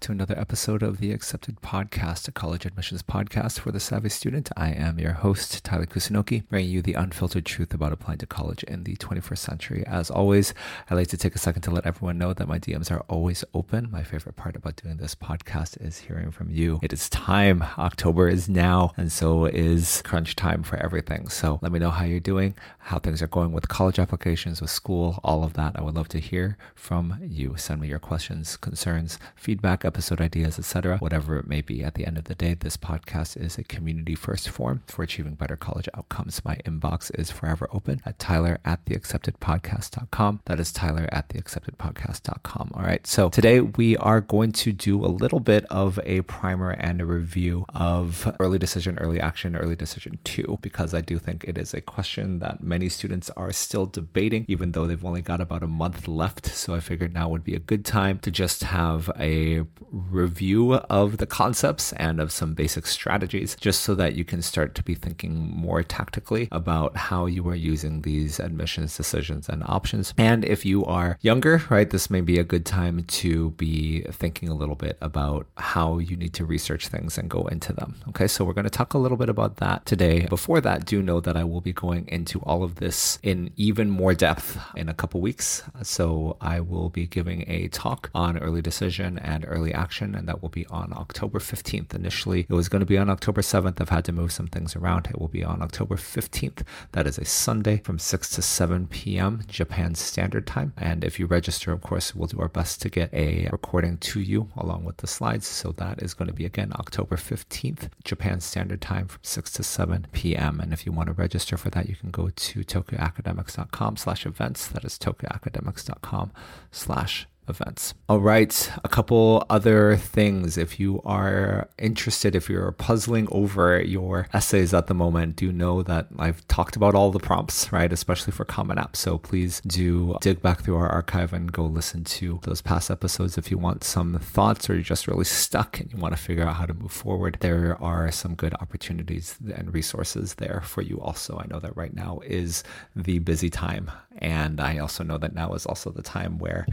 to another episode of the Accepted Podcast, a college admissions podcast for the savvy student. I am your host, Tyler Kusunoki, bringing you the unfiltered truth about applying to college in the 21st century. As always, I'd like to take a second to let everyone know that my DMs are always open. My favorite part about doing this podcast is hearing from you. It is time. October is now, and so is crunch time for everything. So let me know how you're doing, how things are going with college applications, with school, all of that. I would love to hear from you. Send me your questions, concerns, feedback, episode ideas, etc., whatever it may be. At the end of the day, this podcast is a community first form for achieving better college outcomes. My inbox is forever open at tyler at theacceptedpodcast.com. That is tyler at theacceptedpodcast.com. All right. So today we are going to do a little bit of a primer and a review of early decision, early action, early decision two, because I do think it is a question that many students are still debating, even though they've only got about a month left. So I figured now would be a good time to just have a a review of the concepts and of some basic strategies, just so that you can start to be thinking more tactically about how you are using these admissions decisions and options. And if you are younger, right, this may be a good time to be thinking a little bit about how you need to research things and go into them. Okay, so we're going to talk a little bit about that today. Before that, do know that I will be going into all of this in even more depth in a couple weeks. So I will be giving a talk on early decision and early action, and that will be on October 15th. Initially, it was going to be on October 7th. I've had to move some things around. It will be on October 15th. That is a Sunday from 6 to 7 p.m. Japan Standard Time. And if you register, of course, we'll do our best to get a recording to you along with the slides. So that is going to be again October 15th, Japan Standard Time from 6 to 7 p.m. And if you want to register for that, you can go to tokyoacademics.com slash events. That is tokyoacademics.com slash events. All right, a couple other things. If you are interested, if you're puzzling over your essays at the moment, do know that I've talked about all the prompts, right? Especially for Common App. So please do dig back through our archive and go listen to those past episodes if you want some thoughts or you're just really stuck and you want to figure out how to move forward. There are some good opportunities and resources there for you also. I know that right now is the busy time. And I also know that now is also the time where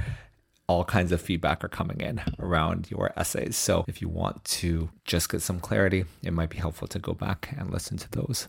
all kinds of feedback are coming in around your essays. So if you want to just get some clarity, it might be helpful to go back and listen to those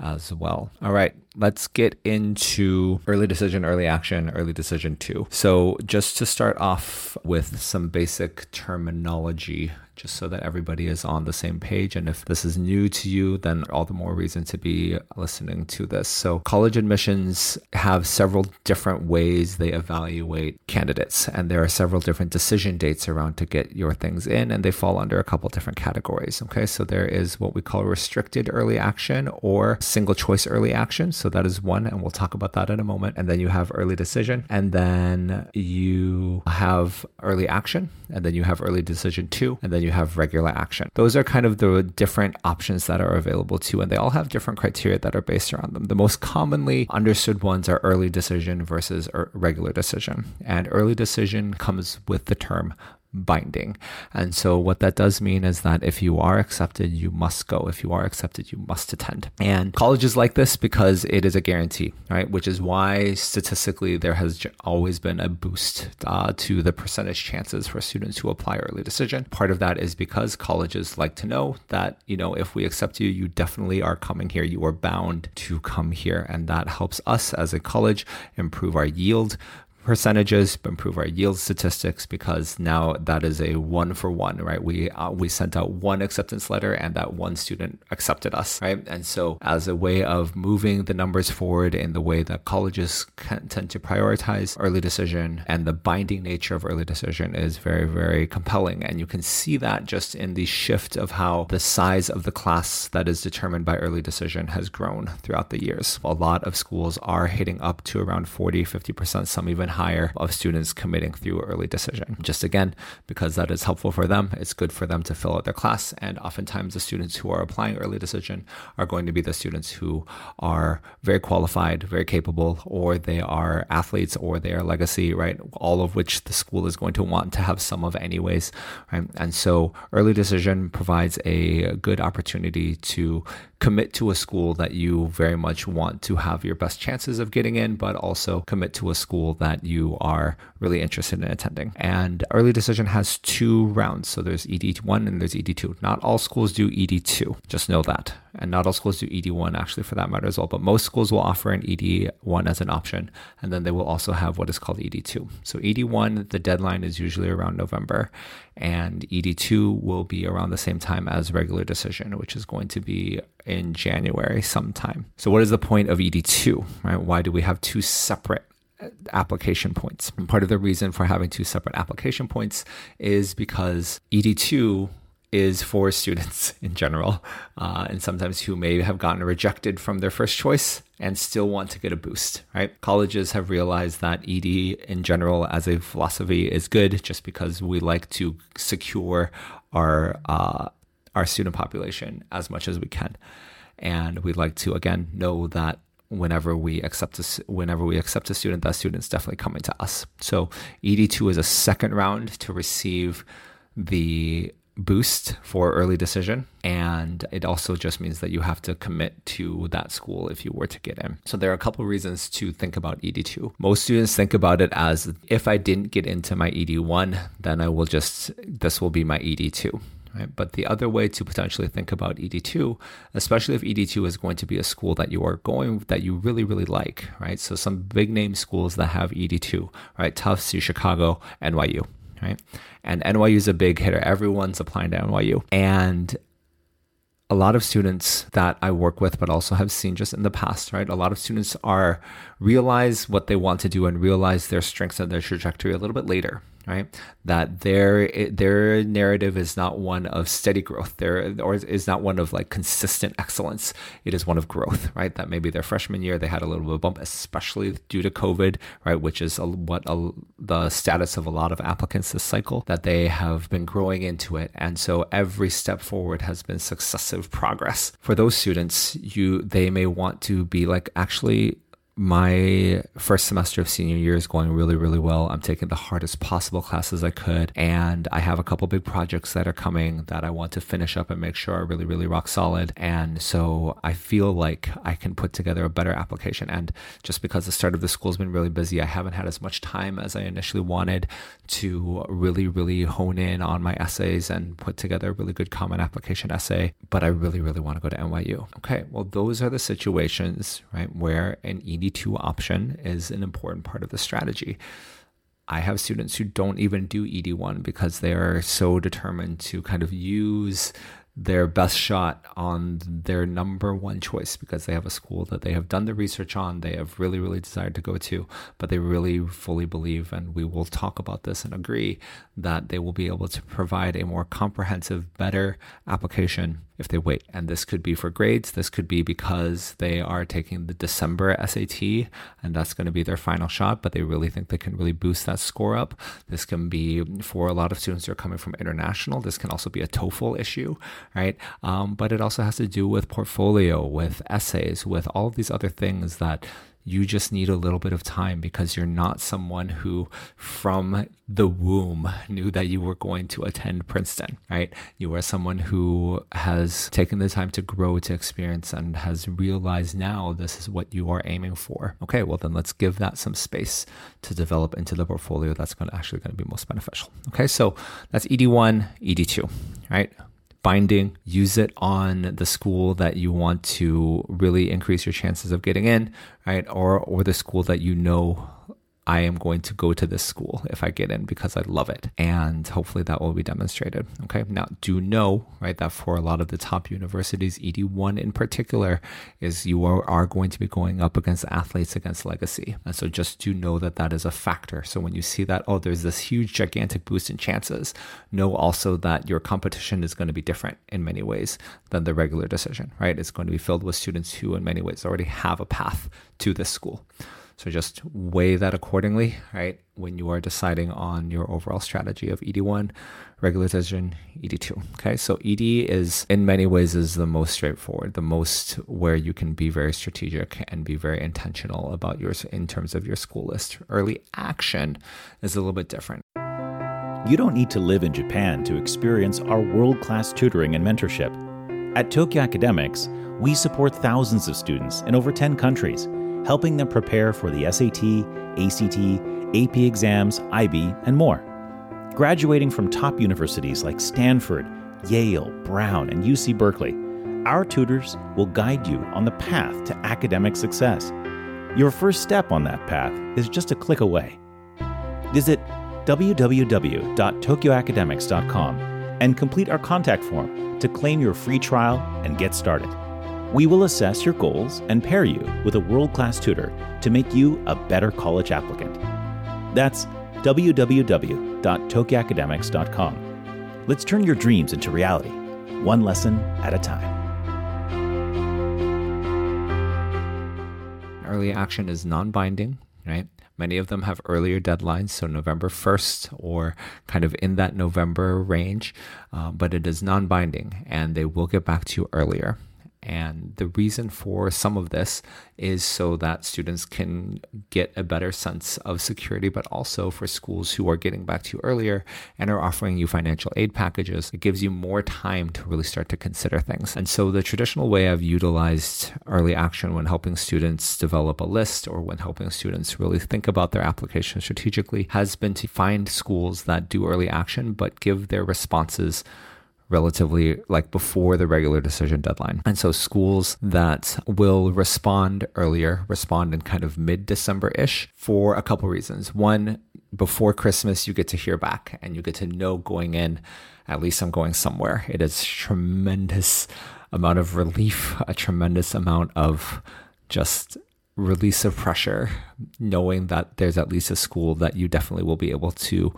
as well. All right, let's get into early decision, early action, early decision two. So, just to start off with some basic terminology just so that everybody is on the same page. And if this is new to you, then all the more reason to be listening to this. So, college admissions have several different ways they evaluate candidates, and there are several different decision dates around to get your things in, and they fall under a couple different categories. Okay, so there is what we call restricted early action or single choice early action. So, that is one, and we'll talk about that in a moment. And then you have early decision, and then you have early action, and then you have early decision two, and then you have regular action. Those are kind of the different options that are available to you, and they all have different criteria that are based around them. The most commonly understood ones are early decision versus er, regular decision. And early decision comes with the term binding. And so what that does mean is that if you are accepted, you must go. If you are accepted, you must attend. And colleges like this because it is a guarantee, right? Which is why statistically there has always been a boost uh, to the percentage chances for students who apply early decision. Part of that is because colleges like to know that, you know, if we accept you, you definitely are coming here. You are bound to come here. And that helps us as a college improve our yield, percentages, improve our yield statistics because now that is a one for one, right? We uh, we sent out one acceptance letter and that one student accepted us, right? And so as a way of moving the numbers forward in the way that colleges tend to prioritize early decision and the binding nature of early decision is very very compelling and you can see that just in the shift of how the size of the class that is determined by early decision has grown throughout the years. A lot of schools are hitting up to around 40, 50%, some even higher of students committing through early decision. Just again, because that is helpful for them, it's good for them to fill out their class. And oftentimes, the students who are applying early decision are going to be the students who are very qualified, very capable, or they are athletes or they are legacy, right? All of which the school is going to want to have some of, anyways, right? And so, early decision provides a good opportunity to commit to a school that you very much want to have your best chances of getting in, but also commit to a school that you are really interested in attending. And early decision has two rounds. So there's ED1 and there's ED2. Not all schools do ED2. Just know that. And not all schools do ED1 actually for that matter as well. But most schools will offer an ED1 as an option. And then they will also have what is called ED2. So ED1, the deadline is usually around November. And ED2 will be around the same time as regular decision, which is going to be in January sometime. So what is the point of ED2, right? Why do we have two separate application points. And part of the reason for having two separate application points is because ED2 is for students in general, uh, and sometimes who may have gotten rejected from their first choice and still want to get a boost, right? Colleges have realized that ED in general as a philosophy is good just because we like to secure our, uh, our student population as much as we can. And we like to, again, know that whenever we accept a, whenever we accept a student, that student's definitely coming to us. So ED2 is a second round to receive the boost for early decision. And it also just means that you have to commit to that school if you were to get in. So there are a couple reasons to think about ED2. Most students think about it as if I didn't get into my ED1, then I will just, this will be my ED2. Right? But the other way to potentially think about ED2, especially if ED2 is going to be a school that you are going that you really really like, right? So some big name schools that have ED2, right? Tufts, Chicago, NYU, right? And NYU is a big hitter. Everyone's applying to NYU, and a lot of students that I work with, but also have seen just in the past, right? A lot of students are realize what they want to do and realize their strengths and their trajectory a little bit later, right? That their their narrative is not one of steady growth, there or is not one of like consistent excellence. It is one of growth, right? That maybe their freshman year they had a little bit of bump, especially due to COVID, right? Which is a, what a, the status of a lot of applicants this cycle that they have been growing into it, and so every step forward has been successive progress. For those students, you they may want to be like actually my first semester of senior year is going really, really well. I'm taking the hardest possible classes I could. And I have a couple big projects that are coming that I want to finish up and make sure are really, really rock solid. And so I feel like I can put together a better application. And just because the start of the school has been really busy, I haven't had as much time as I initially wanted to really, really hone in on my essays and put together a really good common application essay. But I really, really want to go to NYU. Okay. Well, those are the situations, right, where an ED 2 option is an important part of the strategy. I have students who don't even do ED1 because they are so determined to kind of use their best shot on their number one choice because they have a school that they have done the research on, they have really, really desired to go to, but they really fully believe, and we will talk about this and agree that they will be able to provide a more comprehensive, better application if they wait. And this could be for grades. This could be because they are taking the December SAT and that's going to be their final shot, but they really think they can really boost that score up. This can be for a lot of students who are coming from international. This can also be a TOEFL issue, right? Um, but it also has to do with portfolio, with essays, with all these other things that you just need a little bit of time because you're not someone who from the womb knew that you were going to attend Princeton, right? You are someone who has taken the time to grow to experience and has realized now this is what you are aiming for. Okay, well then let's give that some space to develop into the portfolio that's going to actually going to be most beneficial. Okay, so that's ED1, ED2, right? Binding, use it on the school that you want to really increase your chances of getting in, right? Or or the school that you know I am going to go to this school if I get in because I love it. And hopefully that will be demonstrated. Okay. Now, do know, right, that for a lot of the top universities, ED1 in particular, is you are, are going to be going up against athletes against legacy. And so just do know that that is a factor. So when you see that, oh, there's this huge, gigantic boost in chances, know also that your competition is going to be different in many ways than the regular decision, right? It's going to be filled with students who, in many ways, already have a path to this school. So just weigh that accordingly, right? When you are deciding on your overall strategy of ED1, regular decision, ED2. Okay. So ED is in many ways is the most straightforward, the most where you can be very strategic and be very intentional about yours in terms of your school list. Early action is a little bit different. You don't need to live in Japan to experience our world class tutoring and mentorship. At Tokyo Academics, we support thousands of students in over 10 countries, helping them prepare for the SAT, ACT, AP exams, IB, and more. Graduating from top universities like Stanford, Yale, Brown, and UC Berkeley, our tutors will guide you on the path to academic success. Your first step on that path is just a click away. Visit www.tokyoacademics.com and complete our contact form to claim your free trial and get started. We will assess your goals and pair you with a world class tutor to make you a better college applicant. That's www.tokyoacademics.com. Let's turn your dreams into reality, one lesson at a time. Early action is non binding, right? Many of them have earlier deadlines, so November 1st or kind of in that November range, uh, but it is non binding and they will get back to you earlier. And the reason for some of this is so that students can get a better sense of security, but also for schools who are getting back to you earlier and are offering you financial aid packages, it gives you more time to really start to consider things. And so the traditional way I've utilized early action when helping students develop a list or when helping students really think about their application strategically has been to find schools that do early action, but give their responses relatively like before the regular decision deadline. And so schools that will respond earlier respond in kind of mid December ish for a couple reasons. One, before Christmas, you get to hear back and you get to know going in, at least I'm going somewhere. It is tremendous amount of relief, a tremendous amount of just release of pressure, knowing that there's at least a school that you definitely will be able to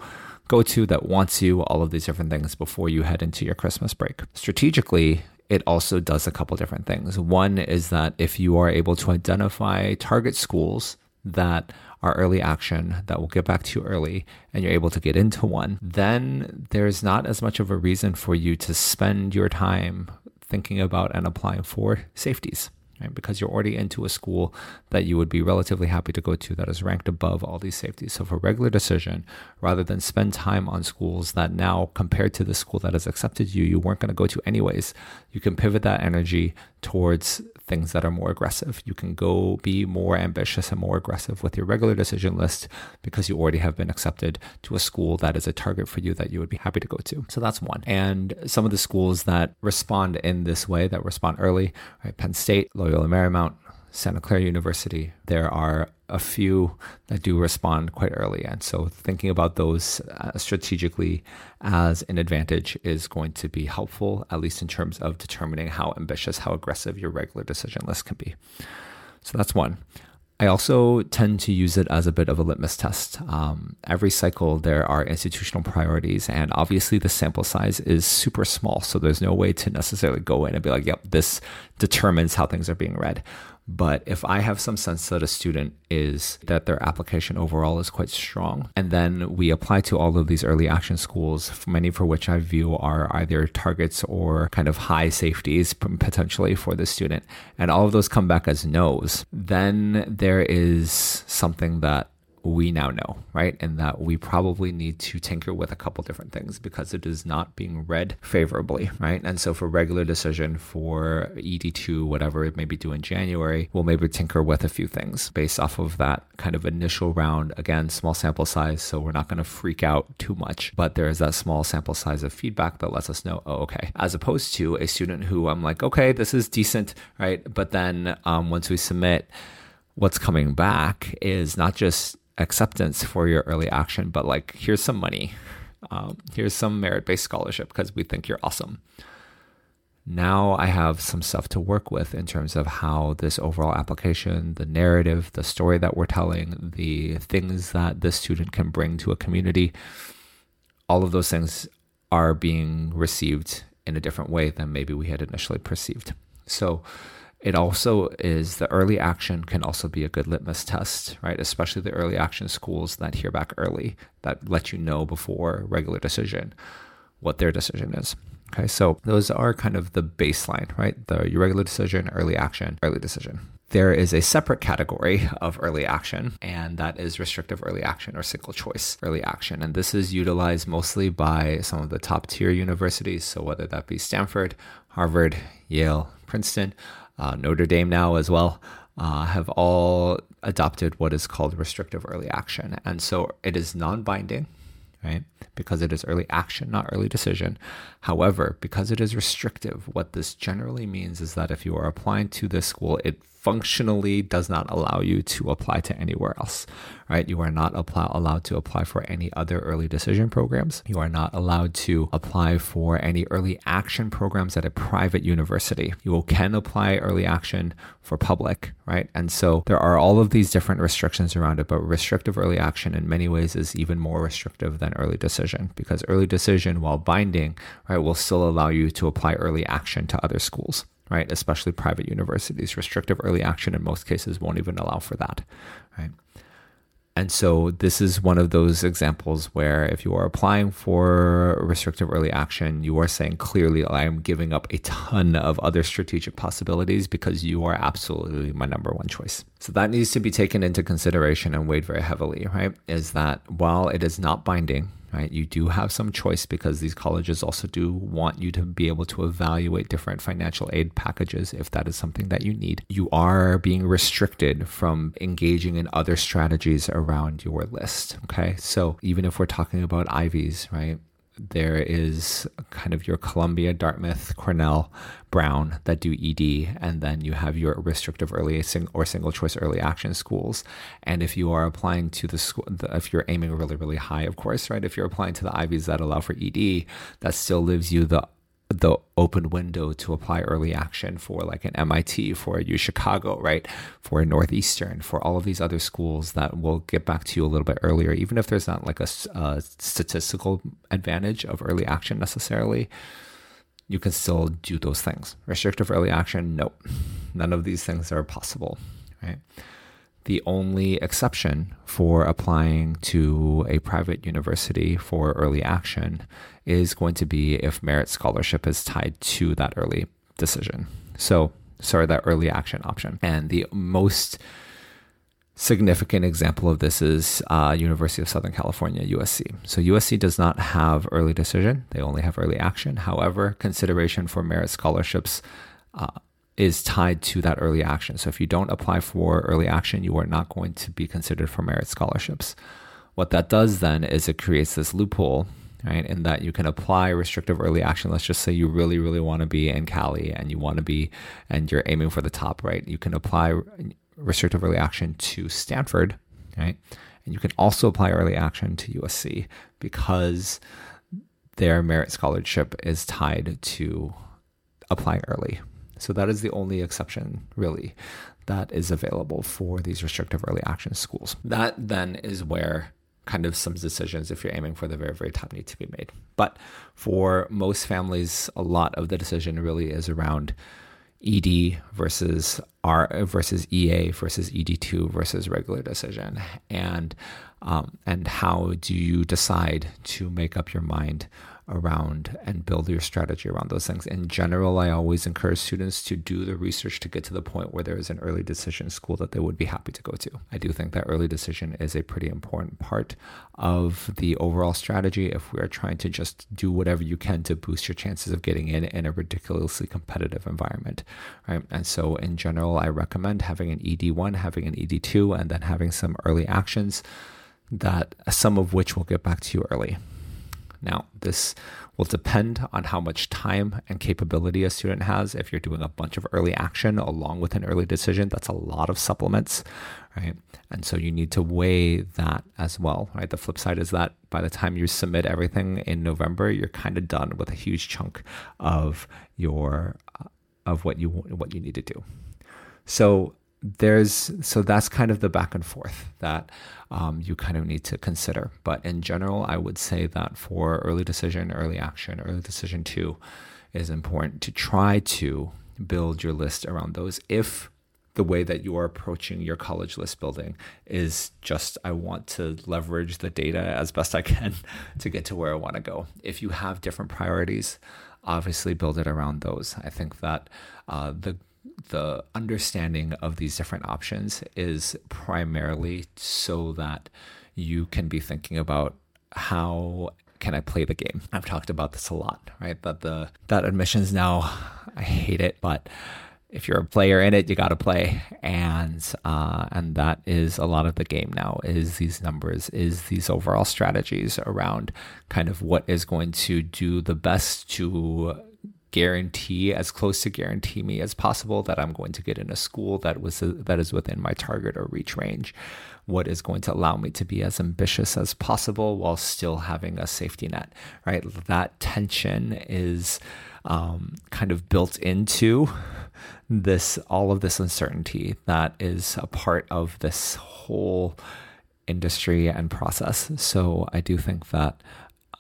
go to that wants you, all of these different things before you head into your Christmas break. Strategically, it also does a couple different things. One is that if you are able to identify target schools that are early action that will get back to you early and you're able to get into one, then there's not as much of a reason for you to spend your time thinking about and applying for safeties right? Because you're already into a school that you would be relatively happy to go to that is ranked above all these safeties. So for regular decision, rather than spend time on schools that now compared to the school that has accepted you, you weren't going to go to anyways, you can pivot that energy towards things that are more aggressive. You can go be more ambitious and more aggressive with your regular decision list because you already have been accepted to a school that is a target for you that you would be happy to go to. So that's one. And some of the schools that respond in this way, that respond early, right? Penn State, Loyola Marymount, Santa Clara University, there are a few that do respond quite early. And so thinking about those uh, strategically as an advantage is going to be helpful, at least in terms of determining how ambitious, how aggressive your regular decision list can be. So that's one. I also tend to use it as a bit of a litmus test. Um, every cycle, there are institutional priorities, and obviously the sample size is super small. So there's no way to necessarily go in and be like, yep, this determines how things are being read. But if I have some sense that a student is that their application overall is quite strong, and then we apply to all of these early action schools, many for which I view are either targets or kind of high safeties potentially for the student, and all of those come back as no's, then there is something that we now know, right? And that we probably need to tinker with a couple different things because it is not being read favorably, right? And so for regular decision for ED2, whatever it may be due in January, we'll maybe tinker with a few things based off of that kind of initial round. Again, small sample size, so we're not going to freak out too much, but there is that small sample size of feedback that lets us know, oh, okay. As opposed to a student who I'm like, okay, this is decent, right? But then um, once we submit, what's coming back is not just acceptance for your early action, but like, here's some money. Um, here's some merit based scholarship because we think you're awesome. Now I have some stuff to work with in terms of how this overall application, the narrative, the story that we're telling, the things that the student can bring to a community, all of those things are being received in a different way than maybe we had initially perceived. So, it also is the early action can also be a good litmus test, right? Especially the early action schools that hear back early, that let you know before regular decision what their decision is. Okay, so those are kind of the baseline, right? The irregular decision, early action, early decision. There is a separate category of early action, and that is restrictive early action or single choice early action. And this is utilized mostly by some of the top tier universities. So, whether that be Stanford, Harvard, Yale, Princeton, uh, Notre Dame now as well, uh, have all adopted what is called restrictive early action. And so it is non binding, right? Because it is early action, not early decision. However, because it is restrictive, what this generally means is that if you are applying to this school, it functionally does not allow you to apply to anywhere else, right? You are not apply, allowed to apply for any other early decision programs. You are not allowed to apply for any early action programs at a private university. You can apply early action for public, right? And so there are all of these different restrictions around it, but restrictive early action in many ways is even more restrictive than early decision because early decision, while binding, right, will still allow you to apply early action to other schools right? Especially private universities. Restrictive early action in most cases won't even allow for that, right? And so this is one of those examples where if you are applying for restrictive early action, you are saying clearly, I am giving up a ton of other strategic possibilities because you are absolutely my number one choice. So that needs to be taken into consideration and weighed very heavily, right? Is that while it is not binding, right? You do have some choice because these colleges also do want you to be able to evaluate different financial aid packages if that is something that you need. You are being restricted from engaging in other strategies around your list. Okay. So even if we're talking about Ivies, right? There is kind of your Columbia, Dartmouth, Cornell, Brown that do ED, and then you have your restrictive early or single choice early action schools. And if you are applying to the school, if you're aiming really, really high, of course, right? If you're applying to the Ivies that allow for ED, that still leaves you the the open window to apply early action for like an MIT, for U Chicago, right? For a Northeastern, for all of these other schools that we'll get back to you a little bit earlier, even if there's not like a, a statistical advantage of early action necessarily, you can still do those things. Restrictive early action, nope. None of these things are possible, right? The only exception for applying to a private university for early action is going to be if merit scholarship is tied to that early decision. So, sorry, that early action option. And the most significant example of this is uh, University of Southern California, USC. So USC does not have early decision; they only have early action. However, consideration for merit scholarships uh, is tied to that early action. So if you don't apply for early action, you are not going to be considered for merit scholarships. What that does then is it creates this loophole, right? In that you can apply restrictive early action. Let's just say you really, really want to be in Cali and you want to be, and you're aiming for the top, right? You can apply restrictive early action to Stanford, right? And you can also apply early action to USC because their merit scholarship is tied to applying early, so that is the only exception, really, that is available for these restrictive early action schools. That then is where kind of some decisions, if you're aiming for the very, very top, need to be made. But for most families, a lot of the decision really is around ED versus R versus EA versus ED2 versus regular decision, and um, and how do you decide to make up your mind around and build your strategy around those things. In general, I always encourage students to do the research to get to the point where there is an early decision school that they would be happy to go to. I do think that early decision is a pretty important part of the overall strategy if we are trying to just do whatever you can to boost your chances of getting in in a ridiculously competitive environment, right? And so in general, I recommend having an ED1, having an ED2, and then having some early actions that some of which will get back to you early. Now, this will depend on how much time and capability a student has. If you're doing a bunch of early action along with an early decision, that's a lot of supplements, right? And so you need to weigh that as well, right? The flip side is that by the time you submit everything in November, you're kind of done with a huge chunk of your uh, of what you what you need to do. So there's so that's kind of the back and forth that um, you kind of need to consider. But in general, I would say that for early decision, early action, early decision two is important to try to build your list around those if the way that you are approaching your college list building is just I want to leverage the data as best I can to get to where I want to go. If you have different priorities, obviously build it around those. I think that uh, the the understanding of these different options is primarily so that you can be thinking about how can I play the game? I've talked about this a lot, right? That the that admissions now, I hate it, but if you're a player in it, you got to play, and uh, and that is a lot of the game now. Is these numbers, is these overall strategies around kind of what is going to do the best to guarantee as close to guarantee me as possible that I'm going to get in a school that was that is within my target or reach range. What is going to allow me to be as ambitious as possible while still having a safety net, right? That tension is um, kind of built into this all of this uncertainty that is a part of this whole industry and process. So I do think that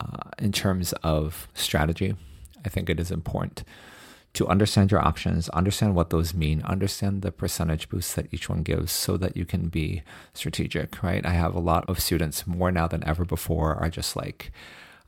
uh, in terms of strategy, I think it is important to understand your options, understand what those mean, understand the percentage boosts that each one gives so that you can be strategic, right? I have a lot of students more now than ever before are just like,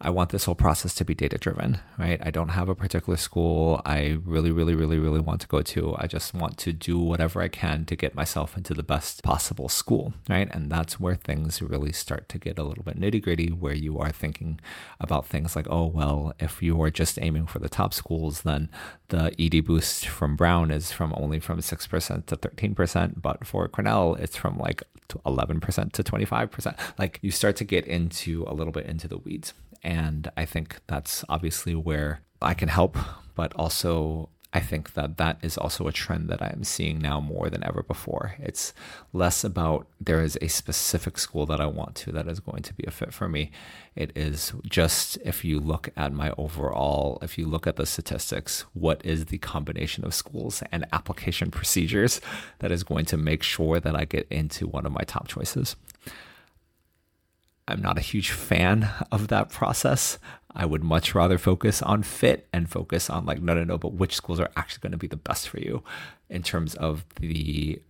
I want this whole process to be data driven, right? I don't have a particular school I really, really, really, really want to go to. I just want to do whatever I can to get myself into the best possible school, right? And that's where things really start to get a little bit nitty gritty, where you are thinking about things like, oh, well, if you are just aiming for the top schools, then the ED boost from Brown is from only from 6% to 13%, but for Cornell, it's from like 11% to 25%. Like you start to get into a little bit into the weeds. And I think that's obviously where I can help, but also I think that that is also a trend that I'm seeing now more than ever before. It's less about there is a specific school that I want to that is going to be a fit for me. It is just if you look at my overall, if you look at the statistics, what is the combination of schools and application procedures that is going to make sure that I get into one of my top choices? I'm not a huge fan of that process. I would much rather focus on fit and focus on like, no, no, no, but which schools are actually going to be the best for you in terms of the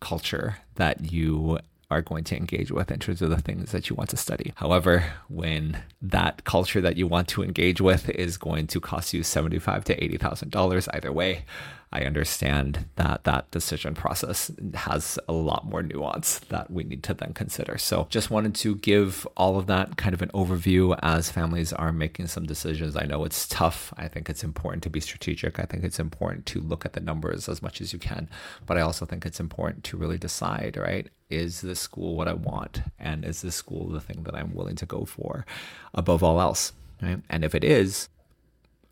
culture that you are going to engage with in terms of the things that you want to study. However, when that culture that you want to engage with is going to cost you seventy-five to eighty thousand dollars either way, I understand that that decision process has a lot more nuance that we need to then consider. So, just wanted to give all of that kind of an overview as families are making some decisions. I know it's tough. I think it's important to be strategic. I think it's important to look at the numbers as much as you can, but I also think it's important to really decide, right? Is this school what I want? And is this school the thing that I'm willing to go for above all else? Right? And if it is,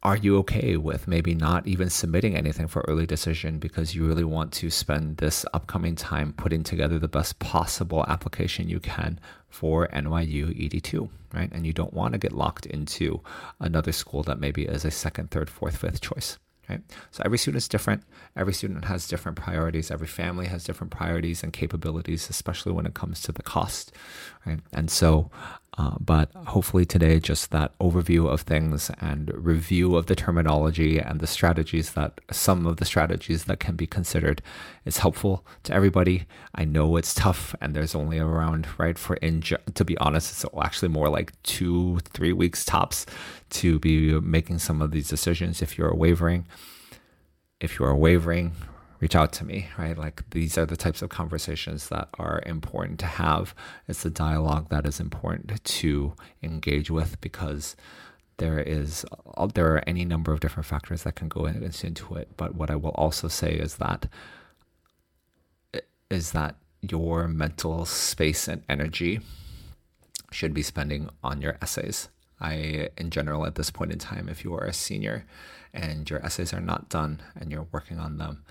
are you okay with maybe not even submitting anything for early decision because you really want to spend this upcoming time putting together the best possible application you can for NYU ED2, right? And you don't want to get locked into another school that maybe is a second, third, fourth, fifth choice. Right? So every student is different. Every student has different priorities. Every family has different priorities and capabilities, especially when it comes to the cost. Right? And so uh, but hopefully today, just that overview of things and review of the terminology and the strategies that some of the strategies that can be considered is helpful to everybody. I know it's tough, and there's only around right for in to be honest, it's actually more like two, three weeks tops to be making some of these decisions. If you're wavering, if you are wavering, reach out to me, right? Like these are the types of conversations that are important to have. It's the dialogue that is important to engage with because there is uh, there are any number of different factors that can go into it. But what I will also say is that is that your mental space and energy should be spending on your essays. I, in general, at this point in time, if you are a senior and your essays are not done and you're working on them,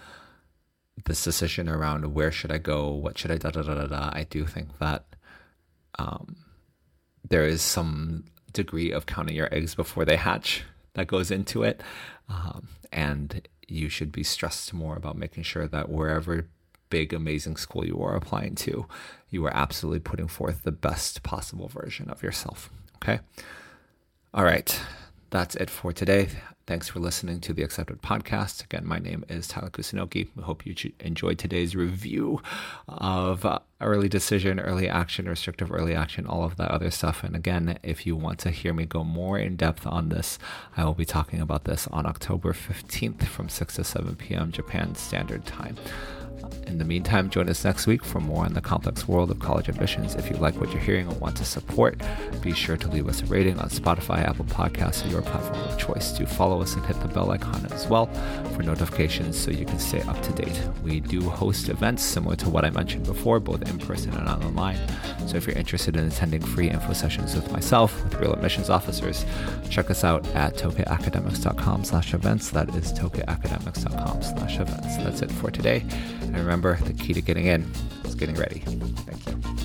this decision around where should I go, what should I da da da da da, I do think that um, there is some degree of counting your eggs before they hatch that goes into it, um, and you should be stressed more about making sure that wherever big amazing school you are applying to, you are absolutely putting forth the best possible version of yourself. Okay. All right. That's it for today. Thanks for listening to the Accepted Podcast. Again, my name is Tyler Kusunoki. We hope you enjoyed today's review of uh, early decision, early action, restrictive early action, all of that other stuff. And again, if you want to hear me go more in depth on this, I will be talking about this on October 15th from 6 to 7 p.m. Japan Standard Time. In the meantime, join us next week for more on the complex world of college admissions. If you like what you're hearing and want to support, be sure to leave us a rating on Spotify, Apple Podcasts, or your platform of choice. Do follow us and hit the bell icon as well for notifications so you can stay up to date. We do host events similar to what I mentioned before, both in person and online. So if you're interested in attending free info sessions with myself, with real admissions officers, check us out at tokyoacademics.com slash events. That is tokyoacademics.com slash events. That's it for today. And remember, the key to getting in is getting ready. Thank you.